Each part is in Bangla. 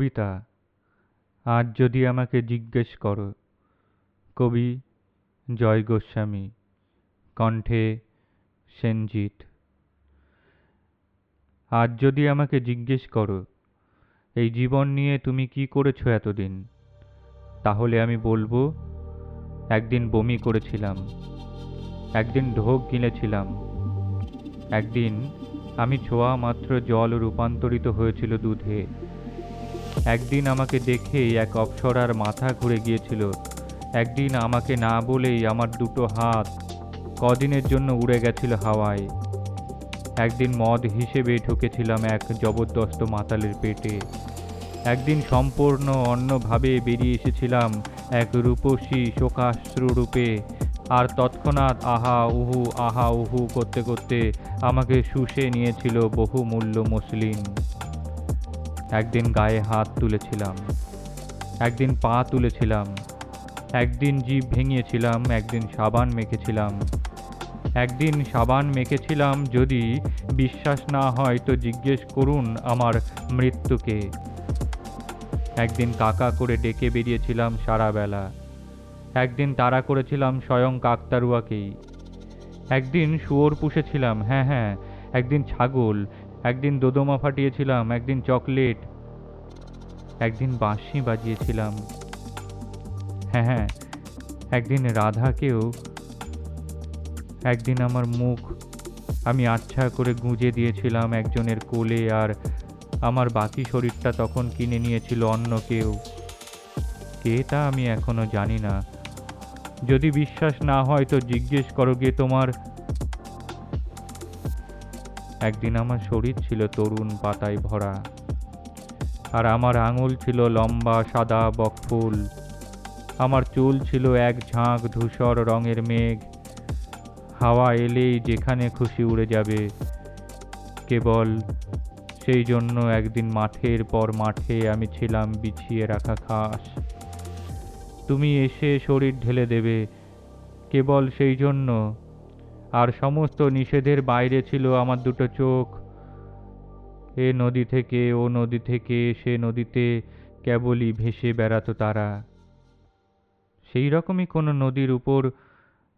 কবিতা, আজ যদি আমাকে জিজ্ঞেস করো, কবি জয় গোস্বামী, কণ্ঠে সেনজিৎ। আজ যদি আমাকে জিজ্ঞেস করো, এই জীবন নিয়ে তুমি কি করেছ এতদিন, তাহলে আমি বলব, একদিন বমি করেছিলাম, একদিন ঢোক গিলেছিলাম, একদিন আমি ছোঁয়া মাত্র জল রূপান্তরিত হয়েছিল দুধে একদিন আমাকে দেখেই এক অপ্সরার মাথা ঘুরে গিয়েছিল। একদিন আমাকে না বলেই আমার দুটো হাত কদিনের জন্য উড়ে গেছিল হাওয়ায়। একদিন মদ হিসেবে ঢুকেছিলাম এক জবরদস্ত মাতালের পেটে। একদিন সম্পূর্ণ অন্যভাবে বেরিয়ে এসেছিলাম এক রূপসী শোকাশ্রু রূপে। আর তৎক্ষণাৎ আহা উহু আহা উহু করতে করতে আমাকে শুষে নিয়েছিল বহু মূল্য মসলিন। একদিন গায়ে হাত তুলেছিলাম, একদিন পা তুলেছিলাম, একদিন জিভ ভেঙিয়েছিলাম একদিন সাবান মেখেছিলাম। একদিন সাবান মেখেছিলাম যদি বিশ্বাস না হয় তো জিজ্ঞেস করুন আমার মৃত্যুকে। একদিন কাকা করে ডেকে বেরিয়েছিলাম সারা বেলা। একদিন তাড়া করেছিলাম স্বয়ং কাকতারুয়াকেই। একদিন শুয়োর পুষেছিলাম হ্যাঁ হ্যাঁ একদিন ছাগল একদিন দোদমা ফাটিয়েছিলাম, একদিন চকলেট, একদিন বাঁশি বাজিয়েছিলাম। হ্যাঁ হ্যাঁ একদিন রাধাকেও, একদিন আমার মুখ আমি আচ্ছা করে গুঁজে দিয়েছিলাম একজনের কোলে আর আমার বাকি শরীরটা তখন কিনে নিয়েছিল অন্য কেউ। কে তা আমি এখনও জানি না। যদি বিশ্বাস না হয় তো জিজ্ঞেস করো গিয়ে তোমার একদিন আমার শরীর ছিল তরুণ পাতায় ভরা। আর আমার আঙুল ছিল লম্বা, সাদা বকফুল আমার চুল ছিল এক ঝাঁক ধূসর রঙের মেঘ। হাওয়া এলেই যেখানে খুশি উড়ে যাবে। কেবল সেই জন্য একদিন মাঠের পর মাঠে আমি ছিলাম বিছিয়ে রাখা ঘাস। তুমি এসে শরীর ঢেলে দেবে। কেবল সেই জন্য আর সমস্ত নিষেধের বাইরে ছিল আমার দুটো চোখ। এ নদী থেকে, ও নদী থেকে, সে নদীতে কেবলই ভেসে বেড়াতো তারা। সেই রকমই কোনো নদীর উপর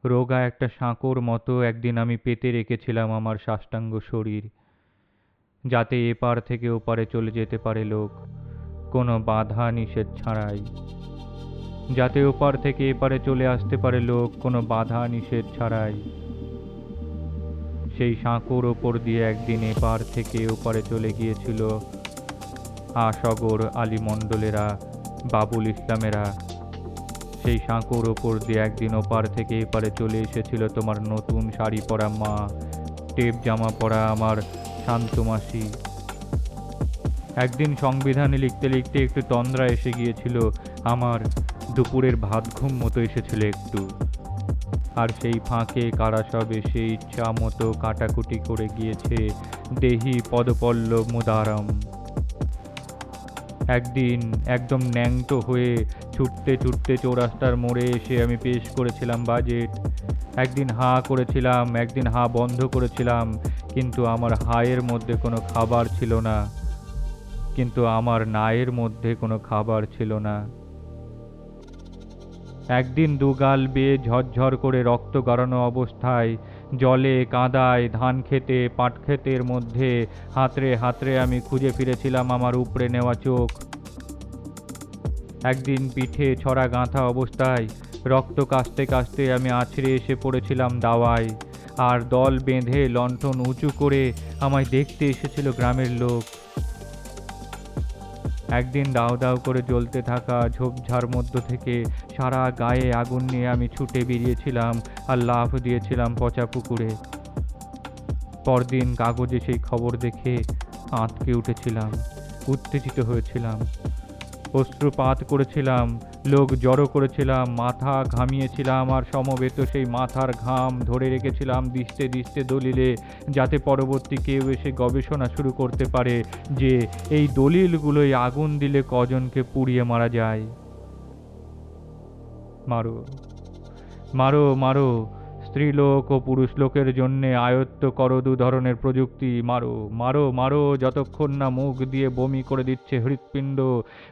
রোগা একটা সাঁকোর মতো একদিন আমি পেতে রেখেছিলাম আমার সাষ্টাঙ্গ শরীর, যাতে এপার থেকে ওপারে চলে যেতে পারে লোক। কোনো বাধা নিষেধ ছাড়াই। যাতে ওপার থেকে এপারে চলে আসতে পারে লোক, কোনো বাধা নিষেধ ছাড়াই। সেই সাঁকোর ওপর দিয়ে একদিন এপার থেকে ওপারে চলে গিয়েছিল আশগর আলী মণ্ডলেরা, বাবুল ইসলামেরা। সেই সাঁকোর ওপর দিয়ে একদিন ওপার থেকে এপারে চলে এসেছিল তোমার নতুন শাড়ি পরা মা, টেপ জামা পরা আমার শান্ত মাসি। একদিন সংবিধানে লিখতে লিখতে একটু তন্দ্রা এসে গিয়েছিল, আমার দুপুরের ভাত ঘুম মতো এসেছিল একটু। আর সেই ফাঁকে কারা সব এসে ইচ্ছা মতো কাটাকুটি করে গিয়েছে। দেহি পদপল্লব মুদারম। একদিন একদম ন্যাংটো হয়ে ছুটতে ছুটতে চৌরাস্তার মোড়ে এসে আমি পেশ করেছিলাম বাজেট। একদিন হাঁ করেছিলাম, একদিন হাঁ বন্ধ করেছিলাম, কিন্তু আমার হায়ের মধ্যে কোনো খাবার ছিল না। কিন্তু আমার নায়ের মধ্যে কোনো খাবার ছিল না। একদিন দুগাল বেয়ে ঝরঝর করে রক্ত গড়ানো অবস্থায় জলে কাদায় ধান খেতে, পাট ক্ষেতের মধ্যে হাতড়ে হাতড়ে আমি খুঁজে ফিরেছিলাম আমার উপড়ে নেওয়া চোখ। একদিন পিঠে ছড়া গাঁথা অবস্থায় রক্ত কাশতে কাশতে আমি আছড়ে এসে পড়েছিলাম দাওয়ায়, আর দল বেঁধে লণ্ঠন উঁচু করে আমায় দেখতে এসেছিল গ্রামের লোক। একদিন দাও দাও করে জ্বলতে থাকা ঝোপঝাড় মধ্য থেকে সারা গায়ে আগুন নিয়ে আমি ছুটে বেরিয়েছিলাম আর লাভ দিয়েছিলাম পচা পুকুরে। পরদিন কাগজে সেই খবর দেখে আঁতকে উঠেছিলাম, উত্তেজিত হয়েছিলাম। অশ্রুপাত করেছিলাম লোক জড়ো করেছিলাম, মাথা ঘামিয়েছিলাম আর সমবেত সেই মাথার ঘাম ধরে রেখেছিলাম দিস্তে দিস্তে দলিলে, যাতে পরবর্তী কেউ এসে গবেষণা শুরু করতে পারে যে এই দলিলগুলোই আগুন দিলে কজনকে পুড়িয়ে মারা যায়। মারো মারো মারো স্ত্রীলোক ও পুরুষ লোকের জন্যে আয়ত্ত করো দু ধরনের প্রযুক্তি। মারো মারো মারো, যতক্ষণ না মুখ দিয়ে বমি করে দিচ্ছে হৃৎপিণ্ড।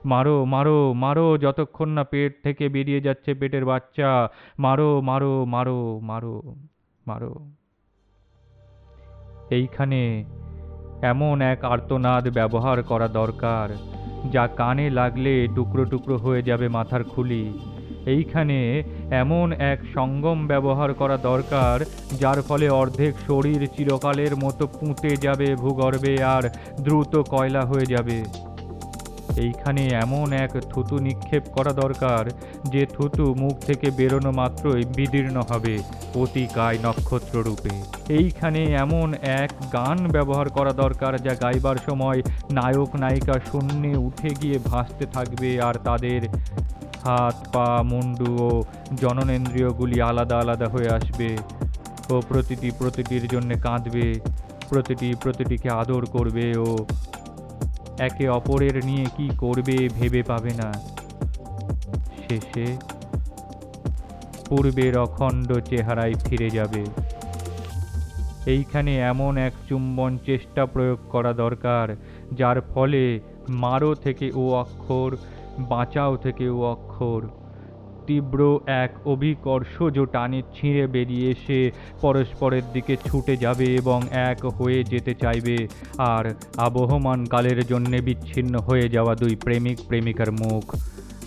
মারো মারো মারো, যতক্ষণ না পেট থেকে বেরিয়ে যাচ্ছে পেটের বাচ্চা। মারো মারো মারো মারো মারো। এইখানে এমন এক আর্তনাদ ব্যবহার করা দরকার, যা কানে লাগলে টুকরো টুকরো হয়ে যাবে মাথার খুলি। এইখানে এমন এক সঙ্গম ব্যবহার করা দরকার, যার ফলে অর্ধেক শরীর চিরকালের মতো পুঁতে যাবে ভূগর্ভে আর দ্রুত কয়লা হয়ে যাবে। এইখানে এমন এক থুতু নিক্ষেপ করা দরকার যে থুতু মুখ থেকে বেরোনো মাত্রই বিদীর্ণ হবে অতিকায় নক্ষত্র রূপে এইখানে এমন এক গান ব্যবহার করা দরকার যা গাইবার সময় নায়ক নায়িকা শূন্যে উঠে গিয়ে ভাসতে থাকবে আর তাদের হাত, পা, মুন্ডু ও জননেন্দ্রিয়গুলি আলাদা আলাদা হয়ে আসবে ও প্রতিটি প্রতিটির জন্য কাঁদবে, প্রতিটি প্রতিটিকে আদর করবে ও একে অপরের নিয়ে কি করবে ভেবে পাবে না। শেষে পূর্বের অখণ্ড চেহারায় ফিরে যাবে। এইখানে এমন এক চুম্বন চেষ্টা প্রয়োগ করা দরকার, যার ফলে মারো থেকে ও অক্ষর, বাঁচাও থেকে ও অক্ষর তীব্র এক অভিকর্ষজ টানে ছিঁড়ে বেরিয়ে এসে পরস্পরের দিকে ছুটে যাবে এবং এক হয়ে যেতে চাইবে। আর আবহমান কালের জন্যে বিচ্ছিন্ন হয়ে যাওয়া দুই প্রেমিক প্রেমিকার মুখ।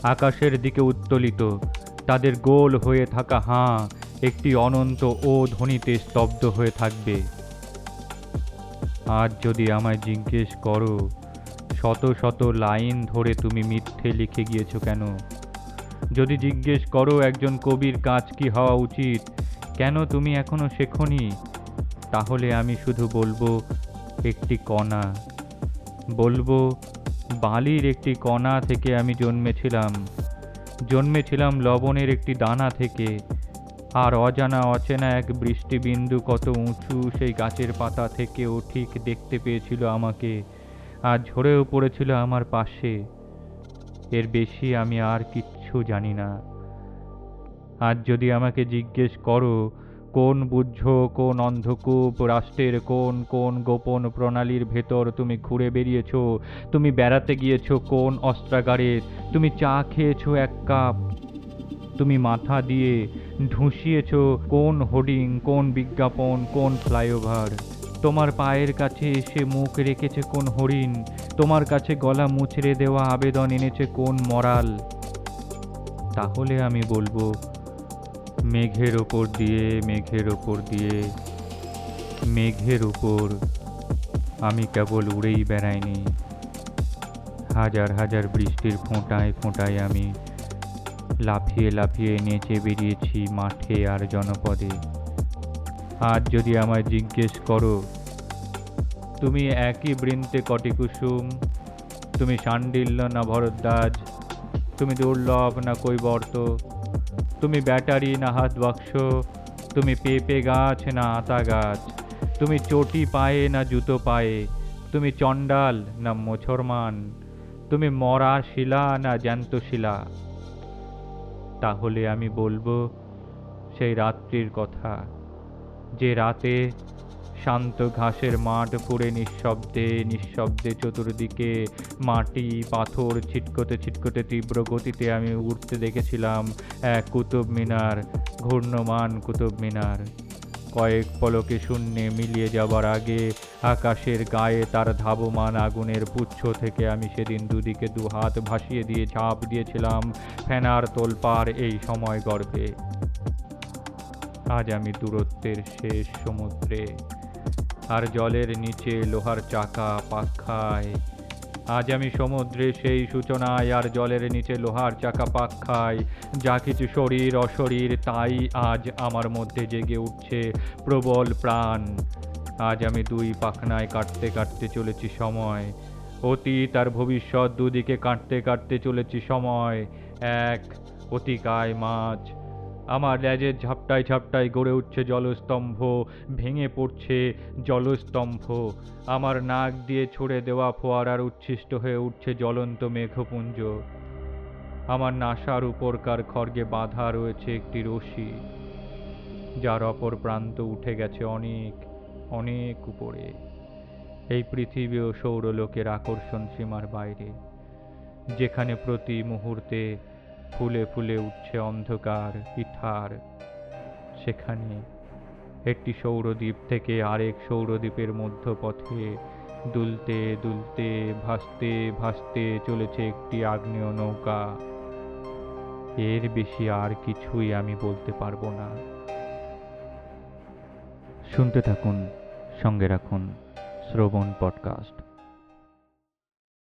আকাশের দিকে উত্তোলিত। তাদের গোল হয়ে থাকা হাঁ, একটি অনন্ত ও ধ্বনিতে স্তব্ধ হয়ে থাকবে। আজ যদি আমায় জিজ্ঞেস করো, শত শত লাইন ধরে তুমি মিথ্যে লিখে গিয়েছো কেন? যদি জিজ্ঞেস করো একজন কবির কাজ কি হওয়া উচিত, কেন তুমি এখনও শেখনি? তাহলে আমি শুধু বলব, একটি কণা। বলব, বালির একটি কণা থেকে আমি জন্মেছিলাম। জন্মেছিলাম লবণের একটি দানা থেকে। আর অজানা অচেনা এক বৃষ্টিবিন্দু কত উঁচু, সেই গাছের পাতা থেকেও ঠিক দেখতে পেয়েছিল আমাকে। আর ঝরেও পড়েছিল আমার পাশে। এর বেশি আমি আর কিচ্ছু জানি না। আজ যদি আমাকে জিজ্ঞেস করো, কোন বুঝ, কোন অন্ধকূপ, রাষ্ট্রের কোন কোন গোপন প্রণালীর ভেতর তুমি ঘুরে বেরিয়েছো তুমি বেড়াতে গিয়েছো কোন অস্ত্রাগারে, তুমি চা খেয়েছো এক কাপ, তুমি মাথা দিয়ে ঢুসিয়েছো কোন হোর্ডিং, কোন বিজ্ঞাপন, কোন ফ্লাইওভার, তোমার পায়ের কাছে এসে মুখ রেখেছে কোন হরিণ, তোমার কাছে গলা মুচড়ে দেওয়া আবেদন এনেছে কোন মরাল তাহলে আমি বলব, মেঘের ওপর দিয়ে, মেঘের ওপর দিয়ে, মেঘের উপর আমি কেবল উড়েই বেড়াইনি। হাজার হাজার বৃষ্টির ফোঁটায় ফোঁটায় আমি লাফিয়ে লাফিয়ে নেচে বেরিয়েছি মাঠে আর জনপদে। আজ যদি আমায় জিজ্ঞেস করো, তুমি একই বৃন্তে কটি কুসুম? তুমি শাণ্ডিল্য না ভরদ্বাজ? তুমি দুর্লভ না কৈবর্ত, তুমি ব্যাটারি না হাত বাক্স, তুমি পেঁপে গাছ না আতা গাছ, তুমি চটি পায়ে না জুতো পায়ে, তুমি চণ্ডাল না মোছরমান, তুমি মরা শিলা না জ্যান্ত শিলা। তাহলে আমি বলব সেই রাত্রির কথা, যে রাতে শান্ত ঘাসের মাঠ পুরে নিঃশব্দে নিঃশব্দে চতুর্দিকে মাটি, পাথর ছিটকোতে ছিটকোতে তীব্র গতিতে আমি উঠতে দেখেছিলাম এক কুতুব মিনার, ঘূর্ণমান কুতুব মিনার। কয়েক পলকে শূন্যে মিলিয়ে যাবার আগে আকাশের গায়ে তার ধাবমান আগুনের পুচ্ছ থেকে আমি সেদিন দুদিকে দু হাত ভাসিয়ে দিয়ে ঝাঁপ দিয়েছিলাম ফেনার তোলপার এই সময় গর্বে আজ আমি দূরত্বের শেষ সমুদ্রে আর জলের নিচে লোহার চাকা পাখায় আজ আমি সমুদ্রে সেই সূচনায় আর জলের নিচে লোহার চাকা পাখায় যা কিছু শরীর অশরীর, তাই আজ আমার মধ্যে জেগে উঠছে প্রবল প্রাণ। আজ আমি দুই পাখনায় কাটতে কাটতে চলেছি সময়। অতীত আর ভবিষ্যৎ দুদিকে কাটতে কাটতে চলেছি সময়। এক অতিকায় মাছ আমার ল্যাজের ঝাপটায় ঝাপটায় গড়ে উঠছে জলস্তম্ভ, ভেঙে পড়ছে জলস্তম্ভ। আমার নাক দিয়ে ছড়ে দেওয়া ফোয়ারার উচ্ছিষ্ট হয়ে উঠছে জ্বলন্ত মেঘপুঞ্জ। আমার নাসার উপরকার খড়গে বাঁধা রয়েছে একটি রশি, যার অপর প্রান্ত উঠে গেছে অনেক অনেক উপরে। এই পৃথিবী ও সৌরলোকের আকর্ষণ সীমার বাইরে, যেখানে প্রতি মুহূর্তে ফুলে ফুলে উঠছে অন্ধকার ইথার। সেখানে একটি সৌরদ্বীপ থেকে আরেক সৌরদ্বীপের মধ্যপথে দুলতে দুলতে ভাসতে ভাসতে চলেছে একটি আগ্নেয় নৌকা। এর বেশি আর কিছুই আমি বলতে পারব না। শুনতে থাকুন, সঙ্গে রাখুন শ্রবণ পডকাস্ট।